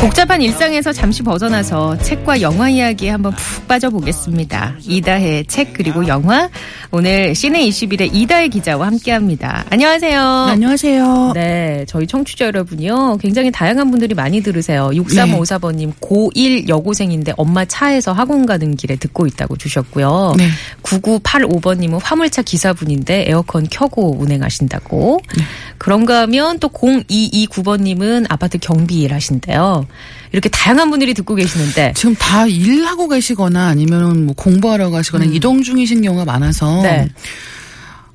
복잡한 일상에서 잠시 벗어나서 책과 영화 이야기에 한번 푹 빠져보겠습니다. 이다혜의 책 그리고 영화 오늘 시내 21의 이다혜 기자와 함께합니다. 안녕하세요. 안녕하세요. 네, 저희 청취자 여러분이요. 굉장히 다양한 분들이 많이 들으세요. 6354번님, 고1 여고생인데 엄마 차에서 학원 가는 길에 듣고 있다고 주셨고요. 네. 9985번님은 화물차 기사분인데 에어컨 켜고 운행하신다고. 그런가 하면 또 0229번님은 아파트 경비 일 하신대요. 이렇게 다양한 분들이 듣고 계시는데. 지금 다 일하고 계시거나 아니면 뭐 공부하러 가시거나 이동 중이신 경우가 많아서 음. 네.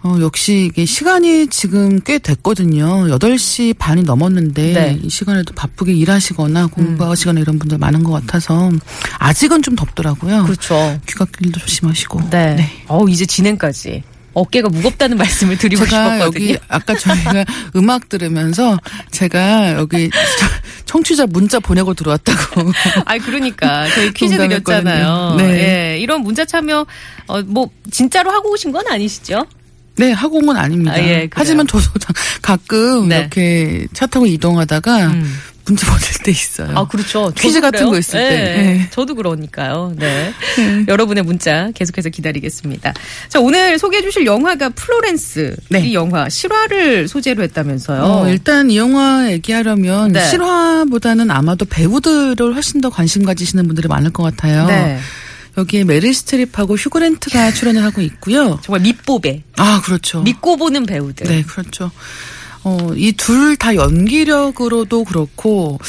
어, 역시 이게 시간이 지금 꽤 됐거든요. 8시 반이 넘었는데 네. 이 시간에도 바쁘게 일하시거나 공부하 시거나 이런 분들 많은 것 같아서 아직은 좀 덥더라고요. 그렇죠. 귀갓길도 조심하시고. 네. 어 이제 진행까지. 어깨가 무겁다는 말씀을 드리고 싶었거든요. 여기 아까 저희가 음악 들으면서 제가 여기 청취자 문자 보내고 들어왔다고. 아니 그러니까 저희 퀴즈. 드렸잖아요. 네. 예, 이런 문자 참여 어, 뭐 진짜로 하고 오신 건 아니시죠? 네, 학원은 아닙니다. 아, 예. 하지만 저도 가끔 네. 이렇게 차 타고 이동하다가 음. 문자 보낼 때 있어요. 아 그렇죠. 퀴즈 같은 그래요. 거 있을 예, 때. 네. 저도 그러니까요. 네. 여러분의 문자 계속해서 기다리겠습니다. 자 오늘 소개해 주실 영화가 플로렌스 네. 이 영화 실화를 소재로 했다면서요. 어, 일단 이 영화 얘기하려면 네. 실화보다는 아마도 배우들을 훨씬 더 관심 가지시는 분들이 많을 것 같아요. 네. 여기에 메릴 스트립하고 휴그랜트가 출연을 하고 있고요. 정말 믿보배 아, 그렇죠. 믿고 보는 배우들. 네, 그렇죠. 어, 이 둘 다 연기력으로도 그렇고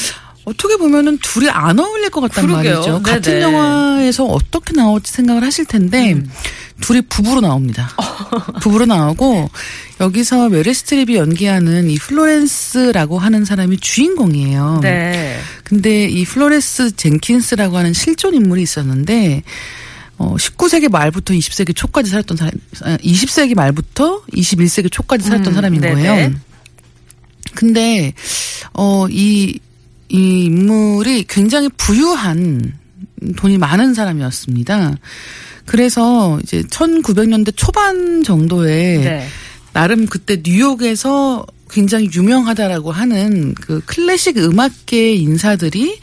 어떻게 보면은 둘이 안 어울릴 것 같단 그러게요. 말이죠. 같은 네네. 음. 영화에서 어떻게 나올지 생각을 하실 텐데 둘이 부부로 나옵니다. 부부로 나오고 여기서 메릴 스트립이 연기하는 이 플로렌스라고 하는 사람이 주인공이에요. 네. 근데 이 플로렌스 젠킨스라고 하는 실존 인물이 있었는데 어 19세기 말부터 20세기 초까지 살았던 사람 20세기 말부터 21세기 초까지 살았던 음, 사람인 네네. 거예요. 근데 어이 이 인물이 굉장히 부유한 돈이 많은 사람이었습니다. 그래서 이제 1900년대 초반 정도에 네. 나름 그때 뉴욕에서 굉장히 유명하다라고 하는 그 클래식 음악계 인사들이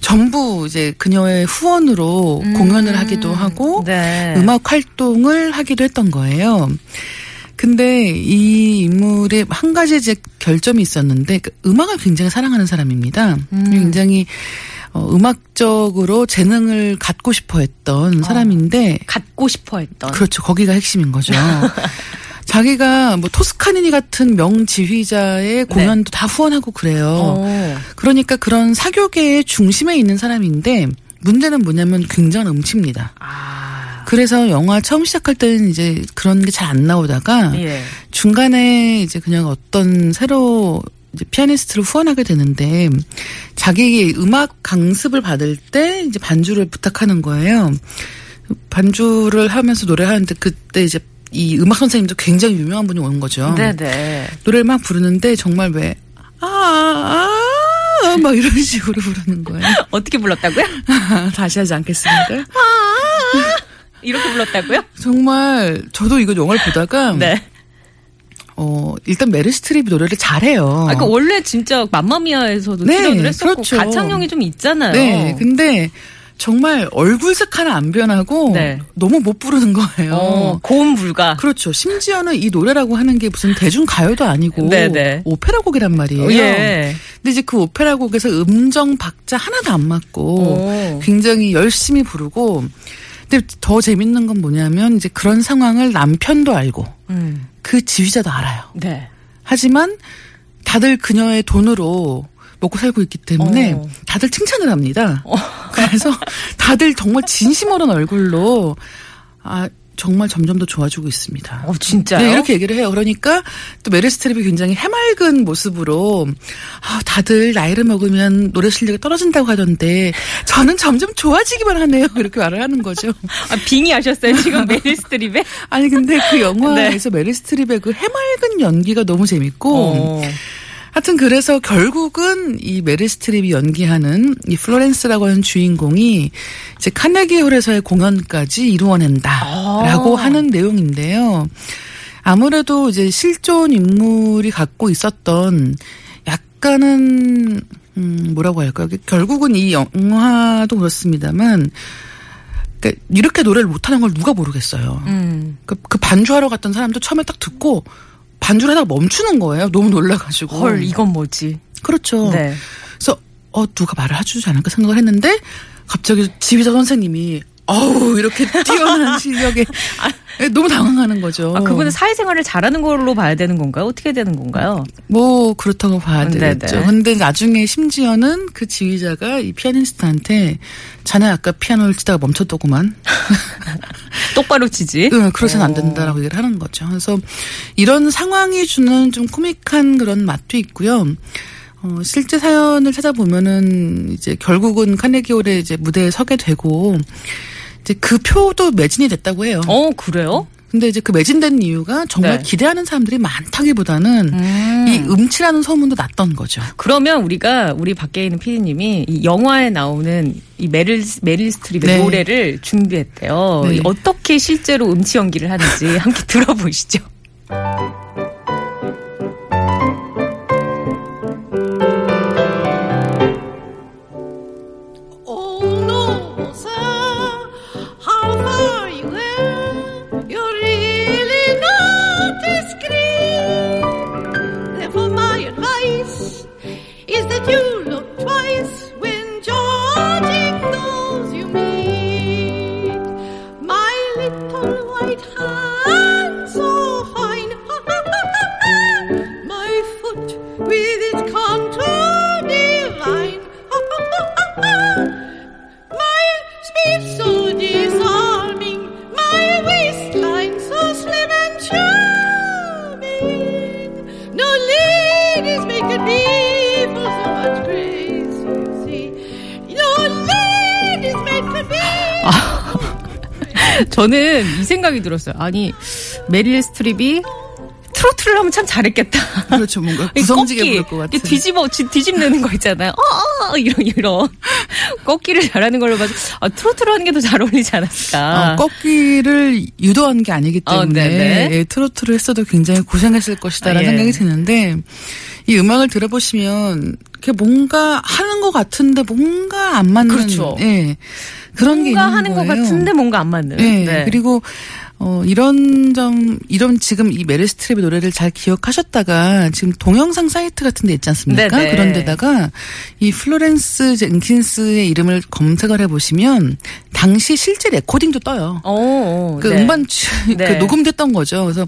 전부 이제 그녀의 후원으로 공연을 하기도 하고 네. 음악 활동을 하기도 했던 거예요. 근데 이 인물의 한 가지 이제 결점이 있었는데 그 음악을 굉장히 사랑하는 사람입니다. 굉장히 어, 음악적으로 재능을 갖고 싶어 했던 사람인데 갖고 싶어 했던. 그렇죠. 거기가 핵심인 거죠. 자기가 뭐 토스카니니 같은 명지휘자의 공연도 다 후원하고 그래요. 어. 그러니까 그런 사교계의 중심에 있는 사람인데 문제는 뭐냐면 굉장한 음치입니다. 아. 그래서 영화 처음 시작할 때는 이제 그런 게 잘 안 나오다가 예. 중간에 이제 그냥 어떤 새로 이제 피아니스트를 후원하게 되는데 자기 음악 강습을 받을 때 이제 반주를 부탁하는 거예요. 반주를 하면서 노래하는데 그때 이제 이 음악 선생님도 굉장히 유명한 분이 오는 거죠. 네네. 노래를 막 부르는데 정말 왜 아, 아, 막 이런 식으로 부르는 거예요. 어떻게 불렀다고요? 다시 하지 않겠습니다. 이렇게 불렀다고요? 정말 저도 이거 영화를 보다가 네. 어 일단 메르 스트립이 노래를 잘해요. 아, 그 원래 진짜 맘마미아에서도 네, 출연을 했었고 그렇죠. 가창력이 좀 있잖아요. 네, 근데 정말 얼굴색 하나 안 변하고 네. 너무 못 부르는 거예요. 어, 고음 불가. 그렇죠. 심지어는 이 노래라고 하는 게 무슨 대중 가요도 아니고 네네. 오페라 곡이란 말이에요. 예. 근데 이제 그 오페라 곡에서 음정 박자 하나도 안 맞고 오. 굉장히 열심히 부르고 근데 더 재밌는 건 뭐냐면 이제 그런 상황을 남편도 알고 음. 그 지휘자도 알아요. 네. 하지만 다들 그녀의 돈으로 먹고 살고 있기 때문에 어. 다들 칭찬을 합니다. 그래서 다들 정말 진심 어린 얼굴로 아 정말 점점 더 좋아지고 있습니다. 어, 진짜요? 네, 이렇게 얘기를 해요. 그러니까 또 메릴 스트립이 굉장히 해맑은 모습으로 아, 다들 나이를 먹으면 노래 실력이 떨어진다고 하던데 저는 점점 좋아지기만 하네요. 이렇게 말을 하는 거죠. 아, 빙의하셨어요, 지금 메릴 스트립에? 아니 근데 그 영화에서 네. 메릴 스트립의 그 해맑은 연기가 너무 재밌고 어. 하여튼 그래서 결국은 이 메릴 스트립이 연기하는 이 플로렌스라고 하는 주인공이 이제 카네기 홀에서의 공연까지 이루어낸다라고 아. 하는 내용인데요. 아무래도 이제 실존 인물이 갖고 있었던 약간은 음 뭐라고 할까요? 결국은 이 영화도 그렇습니다만 그러니까 이렇게 노래를 못하는 걸 누가 모르겠어요. 음. 그, 그 반주하러 갔던 사람도 처음에 딱 듣고 반주를 하다가 멈추는 거예요. 너무 놀라가지고. 헐, 이건 뭐지? 그렇죠. 네. 그래서 어 누가 말을 해주지 않을까 생각을 했는데 갑자기 지휘자 선생님이 어우 이렇게 뛰어난 실력에 너무 당황하는 거죠. 아, 그분은 사회생활을 잘하는 걸로 봐야 되는 건가요? 어떻게 되는 건가요? 뭐 그렇다고 봐야 음, 되겠죠. 네네. 근데 나중에 심지어는 그 지휘자가 이 피아니스트한테 자네 아까 피아노를 치다가 멈췄더구만. 똑바로 치지. 응, 그러서는 안 어. 된다라고 얘기를 하는 거죠. 그래서 이런 상황이 주는 좀 코믹한 그런 맛도 있고요. 어, 실제 사연을 찾아보면은 이제 결국은 카네기홀에 이제 무대에 서게 되고 이제 그 표도 매진이 됐다고 해요. 어, 그래요? 근데 이제 그 매진된 이유가 정말 네. 기대하는 사람들이 많다기보다는 음. 이 음치라는 소문도 났던 거죠. 그러면 우리가 우리 밖에 있는 피디님이 이 영화에 나오는 이 메릴 메릴 스트립의 네. 노래를 준비했대요. 네. 이 어떻게 실제로 음치 연기를 하는지 함께 들어보시죠. 생각이 들었어요. 아니 메릴 스트립이 트로트를 하면 참 잘했겠다. 그렇죠. 뭔가 이 구성지게 부를 것 같은. 이 뒤집어 뒤- 뒤집는 거 있잖아요. 어, 어, 이런 이런 꺾기를 잘하는 걸로 봐서 아, 트로트로 하는 게 더 잘 어울리지 않았을까. 어, 꺾기를 유도한 게 아니기 어, 때문에 네네. 예, 트로트를 했어도 굉장히 고생했을 것이다라는 아, 예. 생각이 드는데 이 음악을 들어보시면 이렇게 뭔가 하는 것 같은데 뭔가 안 맞는 그렇죠. 예, 그런 게 뭔가 있는 하는 거예요. 것 같은데 뭔가 안 맞는. 네. 네. 그리고 어 이런 점 이런 지금 이 메릴 스트립의 노래를 잘 기억하셨다가 지금 동영상 사이트 같은 데 있지 않습니까? 네네. 그런 데다가 이 플로렌스 젠킨스의 이름을 검색을 해 보시면 당시 실제 레코딩도 떠요. 어, 어, 그 네. 음반 취- 그 네. 녹음됐던 거죠. 그래서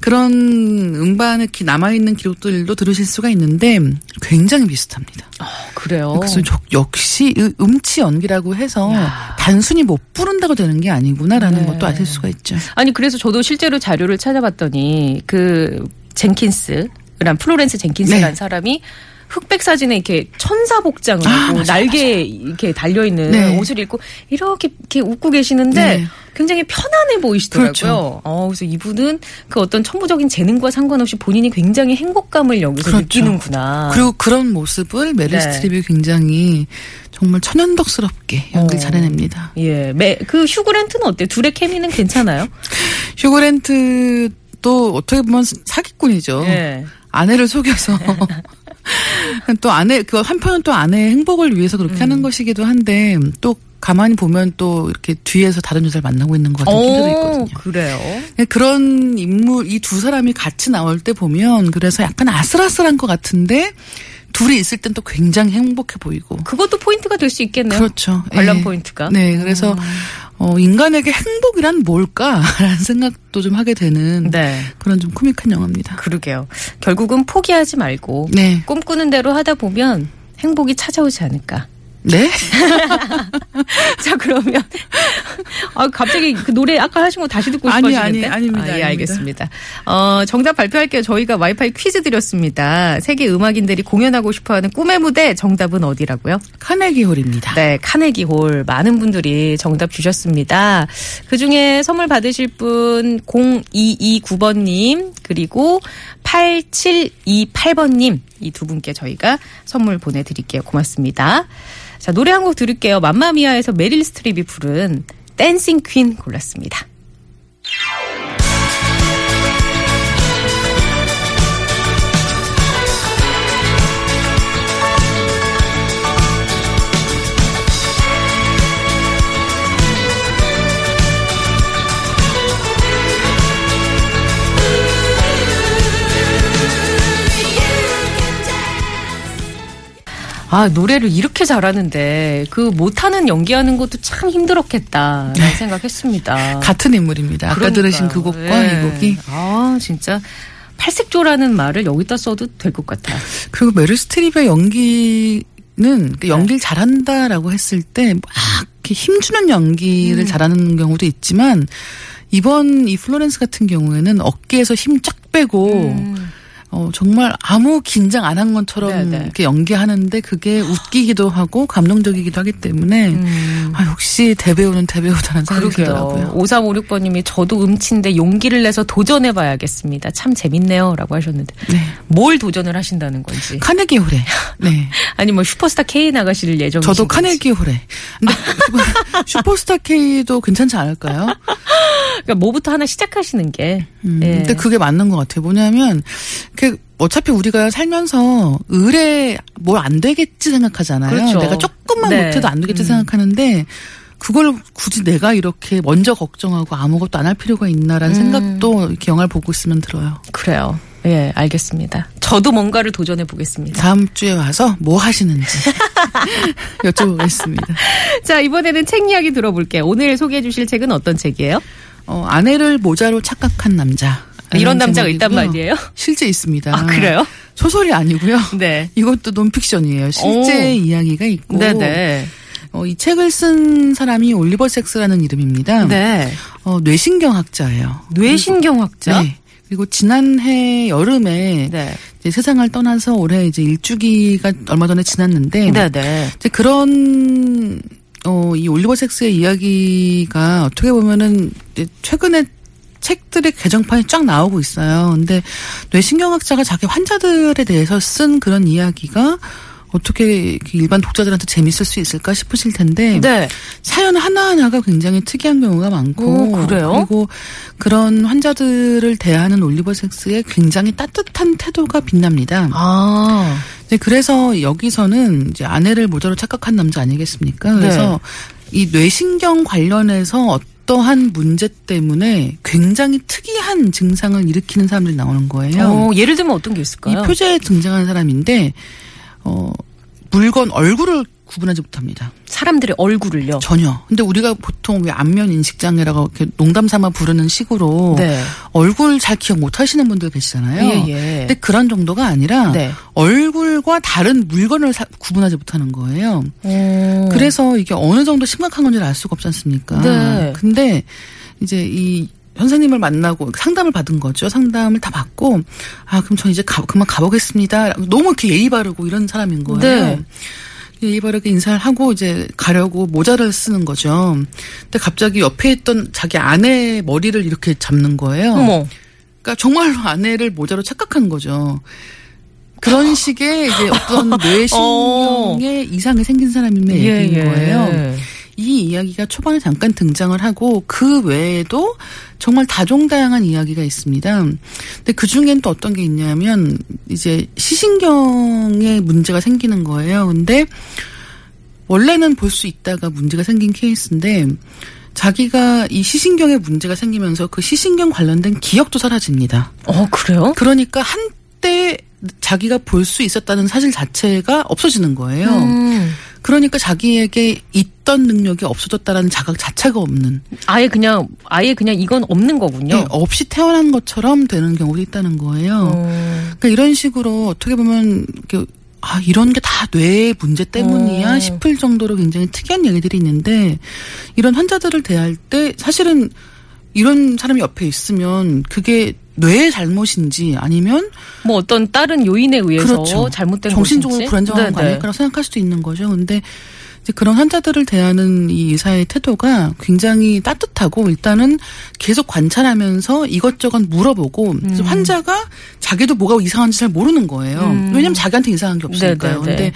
그런 음반에 남아 있는 기록들도 들으실 수가 있는데 굉장히 비슷합니다. 그래요. 그래서 역- 역시 이 음치 연기라고 해서 단순히 못 부른다고 되는 게 아니구나라는 네. 것도 아실 수가 있죠. 아니 그래서 저도 실제로 자료를 찾아봤더니 그 젠킨스란 플로렌스 젠킨스라는 네. 사람이 흑백 사진에 이렇게 천사 복장을 아, 하고 날개에 이렇게 달려 있는 네. 옷을 입고 이렇게 이렇게 웃고 계시는데 네. 굉장히 편안해 보이시더라고요. 그렇죠. 어, 그래서 이분은 그 어떤 천부적인 재능과 상관없이 본인이 굉장히 행복감을 여기서 그렇죠. 느끼는구나. 그리고 그런 모습을 메릴 네. 스트립이 굉장히 정말 천연덕스럽게 연기 어. 잘해냅니다. 예, 매, 그 휴그랜트는 어때요? 둘의 케미는 괜찮아요? 휴그랜트도 어떻게 보면 사기꾼이죠. 예. 아내를 속여서 또 아내 그 한편은 또 아내의 행복을 위해서 그렇게 음. 하는 것이기도 한데 또 가만히 보면 또 이렇게 뒤에서 다른 여자를 만나고 있는 것 같은 낌도 오, 있거든요. 그래요. 네, 그런 인물 이 두 사람이 같이 나올 때 보면 그래서 약간 아슬아슬한 것 같은데 둘이 있을 땐 또 굉장히 행복해 보이고 그것도 포인트가 될 수 있겠네요. 그렇죠. 관람 예. 포인트가. 네, 그래서 어, 인간에게 행복이란 뭘까라는 생각도 좀 하게 되는 네. 그런 좀 코믹한 영화입니다. 그러게요. 결국은 포기하지 말고 네, 꿈꾸는 대로 하다 보면 행복이 찾아오지 않을까. 네. 자, 그러면 아, 갑자기 그 노래 아까 하신 거 다시 듣고 아니, 싶어지는데. 아니, 아닙니다, 아, 예, 아닙니다. 알겠습니다. 어, 정답 발표할게요. 저희가 와이파이 퀴즈 드렸습니다. 세계 음악인들이 공연하고 싶어하는 꿈의 무대 정답은 어디라고요? 카네기 홀입니다. 네, 카네기 홀. 많은 분들이 정답 주셨습니다. 그 중에 선물 받으실 분 0229번님, 그리고 8728번님, 이 두 분께 저희가 선물 보내드릴게요. 고맙습니다. 자, 노래 한 곡 들을게요. 맘마미아에서 메릴 스트립이 부른 댄싱 퀸 골랐습니다. 아, 노래를 이렇게 잘하는데 그 못하는 연기하는 것도 참 힘들었겠다라는 생각했습니다. 같은 인물입니다. 아까 그러니까요. 들으신 그 곡과 예. 이 곡이 아, 진짜 팔색조라는 말을 여기다 써도 될 것 같아요. 그리고 메릴 스트립의 연기는 그 연기를 잘한다라고 했을 때 막 힘주는 연기를 잘하는 경우도 있지만 이번 이 플로렌스 같은 경우에는 어깨에서 힘 쫙 빼고 어, 정말 아무 긴장 안 한 것처럼 네, 네. 이렇게 연기하는데 그게 웃기기도 하고 감동적이기도 하기 때문에 아, 역시 대배우는 대배우다라는 생각이. 들더라고요. 5356번님이 저도 음치인데 용기를 내서 도전해봐야겠습니다. 참 재밌네요. 라고 하셨는데. 네. 뭘 도전을 하신다는 건지. 카네기 홀에. 네. 아니, 뭐 슈퍼스타 K 나가실 예정이신 저도. 카네기 홀에. 근데 슈퍼스타 K도 괜찮지 않을까요? 그러니까 뭐부터 하나 시작하시는 게. 음, 예. 근데 그게 맞는 것 같아요. 뭐냐면, 그, 어차피 우리가 살면서 의뢰 뭘 안 되겠지 생각하잖아요. 그렇죠. 내가 조금만 네. 못해도 안 되겠지 음. 생각하는데, 그걸 굳이 내가 이렇게 먼저 걱정하고 아무것도 안 할 필요가 있나라는 음. 생각도 이렇게 영화를 보고 있으면 들어요. 그래요. 예, 알겠습니다. 저도 뭔가를 도전해 보겠습니다. 다음 주에 와서 뭐 하시는지 여쭤보겠습니다. 자, 이번에는 책 이야기 들어볼게요. 오늘 소개해 주실 책은 어떤 책이에요? 어, 아내를 모자로 착각한 남자. 이런 남자가 있단. 말이에요? 실제 있습니다. 아, 그래요? 소설이 아니고요. 네. 이것도 논픽션이에요. 실제 오. 이야기가 있고. 네네. 어, 이 책을 쓴 사람이 올리버 섹스라는 이름입니다. 네. 어, 뇌신경학자예요. 뇌신경학자? 네. 그리고 지난해 여름에 네. 이제 세상을 떠나서 올해 이제 일주기가 얼마 전에 지났는데 네네. 이제 그런 어, 이 올리버 섹스의 이야기가 어떻게 보면은 최근에 책들의 개정판이 쫙 나오고 있어요. 근데 뇌신경학자가 자기 환자들에 대해서 쓴 그런 이야기가 어떻게 일반 독자들한테 재밌을 수 있을까 싶으실 텐데 네. 사연 하나하나가 굉장히 특이한 경우가 많고 오, 그래요? 그리고 그런 환자들을 대하는 올리버 섹스의 굉장히 따뜻한 태도가 빛납니다. 아. 이제 그래서 여기서는 이제 아내를 모자로 착각한 남자 아니겠습니까? 그래서 네. 이 뇌신경 관련해서 어 떠한 문제 때문에 굉장히 특이한 증상을 일으키는 사람들이 나오는 거예요. 어, 예를 들면 어떤 게이 있을까요? 표제에 등장하는 사람인데 어 물건 얼굴을 구분하지 못합니다. 사람들의 얼굴을요. 전혀. 근데 우리가 보통 왜 안면 인식 장애라고 이렇게 농담 삼아 부르는 식으로 네. 얼굴 잘 기억 못 하시는 분들 계시잖아요. 예, 예. 근데 그런 정도가 아니라 네. 얼굴과 다른 물건을 사- 구분하지 못하는 거예요. 어. 그래서 이게 어느 정도 심각한 건지를 알 수가 없지 않습니까? 네. 근데 이제 이 선생님을 만나고 상담을 받은 거죠. 상담을 다 받고 아 그럼 전 이제 가, 그만 가보겠습니다. 너무 이렇게 예의 바르고 이런 사람인 거예요. 네. 예의 바르게 인사를 하고 이제 가려고 모자를 쓰는 거죠. 근데 갑자기 옆에 있던 자기 아내 머리를 이렇게 잡는 거예요. 어머. 그러니까 정말로 아내를 모자로 착각한 거죠. 그런 식의 이제 어떤 뇌신경에 이상이 생긴 사람임의 얘기인 거예요. 이 이야기가 초반에 잠깐 등장을 하고 그 외에도 정말 다종다양한 이야기가 있습니다. 근데 그 중엔 또 어떤 게 있냐면 이제 시신경에 문제가 생기는 거예요. 근데 원래는 볼 수 있다가 문제가 생긴 케이스인데 자기가 이 시신경에 문제가 생기면서 그 시신경 관련된 기억도 사라집니다. 어, 그래요? 그러니까 한때 자기가 볼 수 있었다는 사실 자체가 없어지는 거예요. 음. 그러니까 자기에게 있던 능력이 없어졌다라는 자각 자체가 없는 아예 그냥, 아예 그냥 이건 없는 거군요. 예, 없이 태어난 것처럼 되는 경우도 있다는 거예요. 어. 그러니까 이런 식으로 어떻게 보면 아, 이런 게 다 뇌의 문제 때문이야 어. 싶을 정도로 굉장히 특이한 얘기들이 있는데 이런 환자들을 대할 때 사실은 이런 사람이 옆에 있으면 그게 뇌의 잘못인지 아니면 뭐 어떤 다른 요인에 의해서 그렇죠. 잘못된 정신적으로 것인지. 불안정한 거 네네. 아닐까라고 생각할 수도 있는 거죠. 근데 이제 그런 환자들을 대하는 이 의사의 태도가 굉장히 따뜻하고 일단은 계속 관찰하면서 이것저것 물어보고 음. 환자가 자기도 뭐가 이상한지 잘 모르는 거예요. 왜냐면 자기한테 이상한 게 없으니까요. 음. 네네네. 근데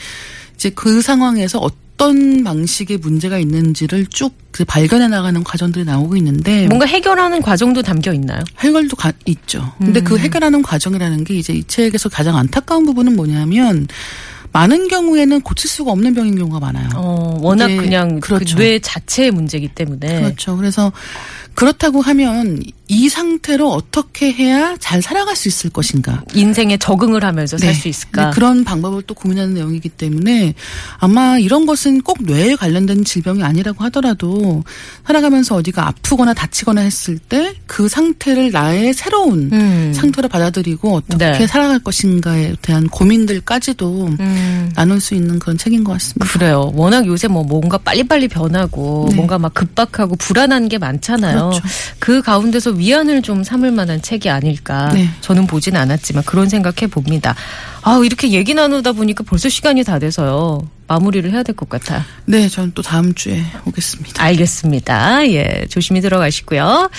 이제 그 상황에서 어떤 방식의 문제가 있는지를 쭉그 발견해 나가는 과정들이 나오고 있는데 뭔가 해결하는 과정도 담겨 있나요? 해결도 가- 있죠. 근데 음. 그 해결하는 과정이라는 게 이제 이 책에서 가장 안타까운 부분은 뭐냐면 많은 경우에는 고칠 수가 없는 병인 경우가 많아요. 어, 워낙 그냥 그렇죠. 그 뇌 자체의 문제이기 때문에. 그렇죠. 그래서 그렇다고 하면 이 상태로 어떻게 해야 잘 살아갈 수 있을 것인가. 인생에 적응을 하면서 살수 있을까? 네, 그런 방법을 또 고민하는 내용이기 때문에 아마 이런 것은 꼭 뇌에 관련된 질병이 아니라고 하더라도 살아가면서 어디가 아프거나 다치거나 했을 때 그 상태를 나의 새로운 음. 상태로 받아들이고 어떻게 네. 살아갈 것인가에 대한 고민들까지도 음. 나눌 수 있는 그런 책인 것 같습니다. 그래요. 워낙 요새 뭐 뭔가 빨리빨리 변하고 네. 뭔가 막 급박하고 불안한 게 많 잖아요. 그렇죠. 그 가운데서 위안을 좀 삼을 만한 책이 아닐까. 네. 저는 보진 않았지만 그런 생각해 봅니다. 아, 이렇게 얘기 나누다 보니까 벌써 시간이 다 돼서요. 마무리를 해야 될 것 같아요. 네, 저는 또 다음 주에 오겠습니다. 알겠습니다. 예, 조심히 들어가시고요.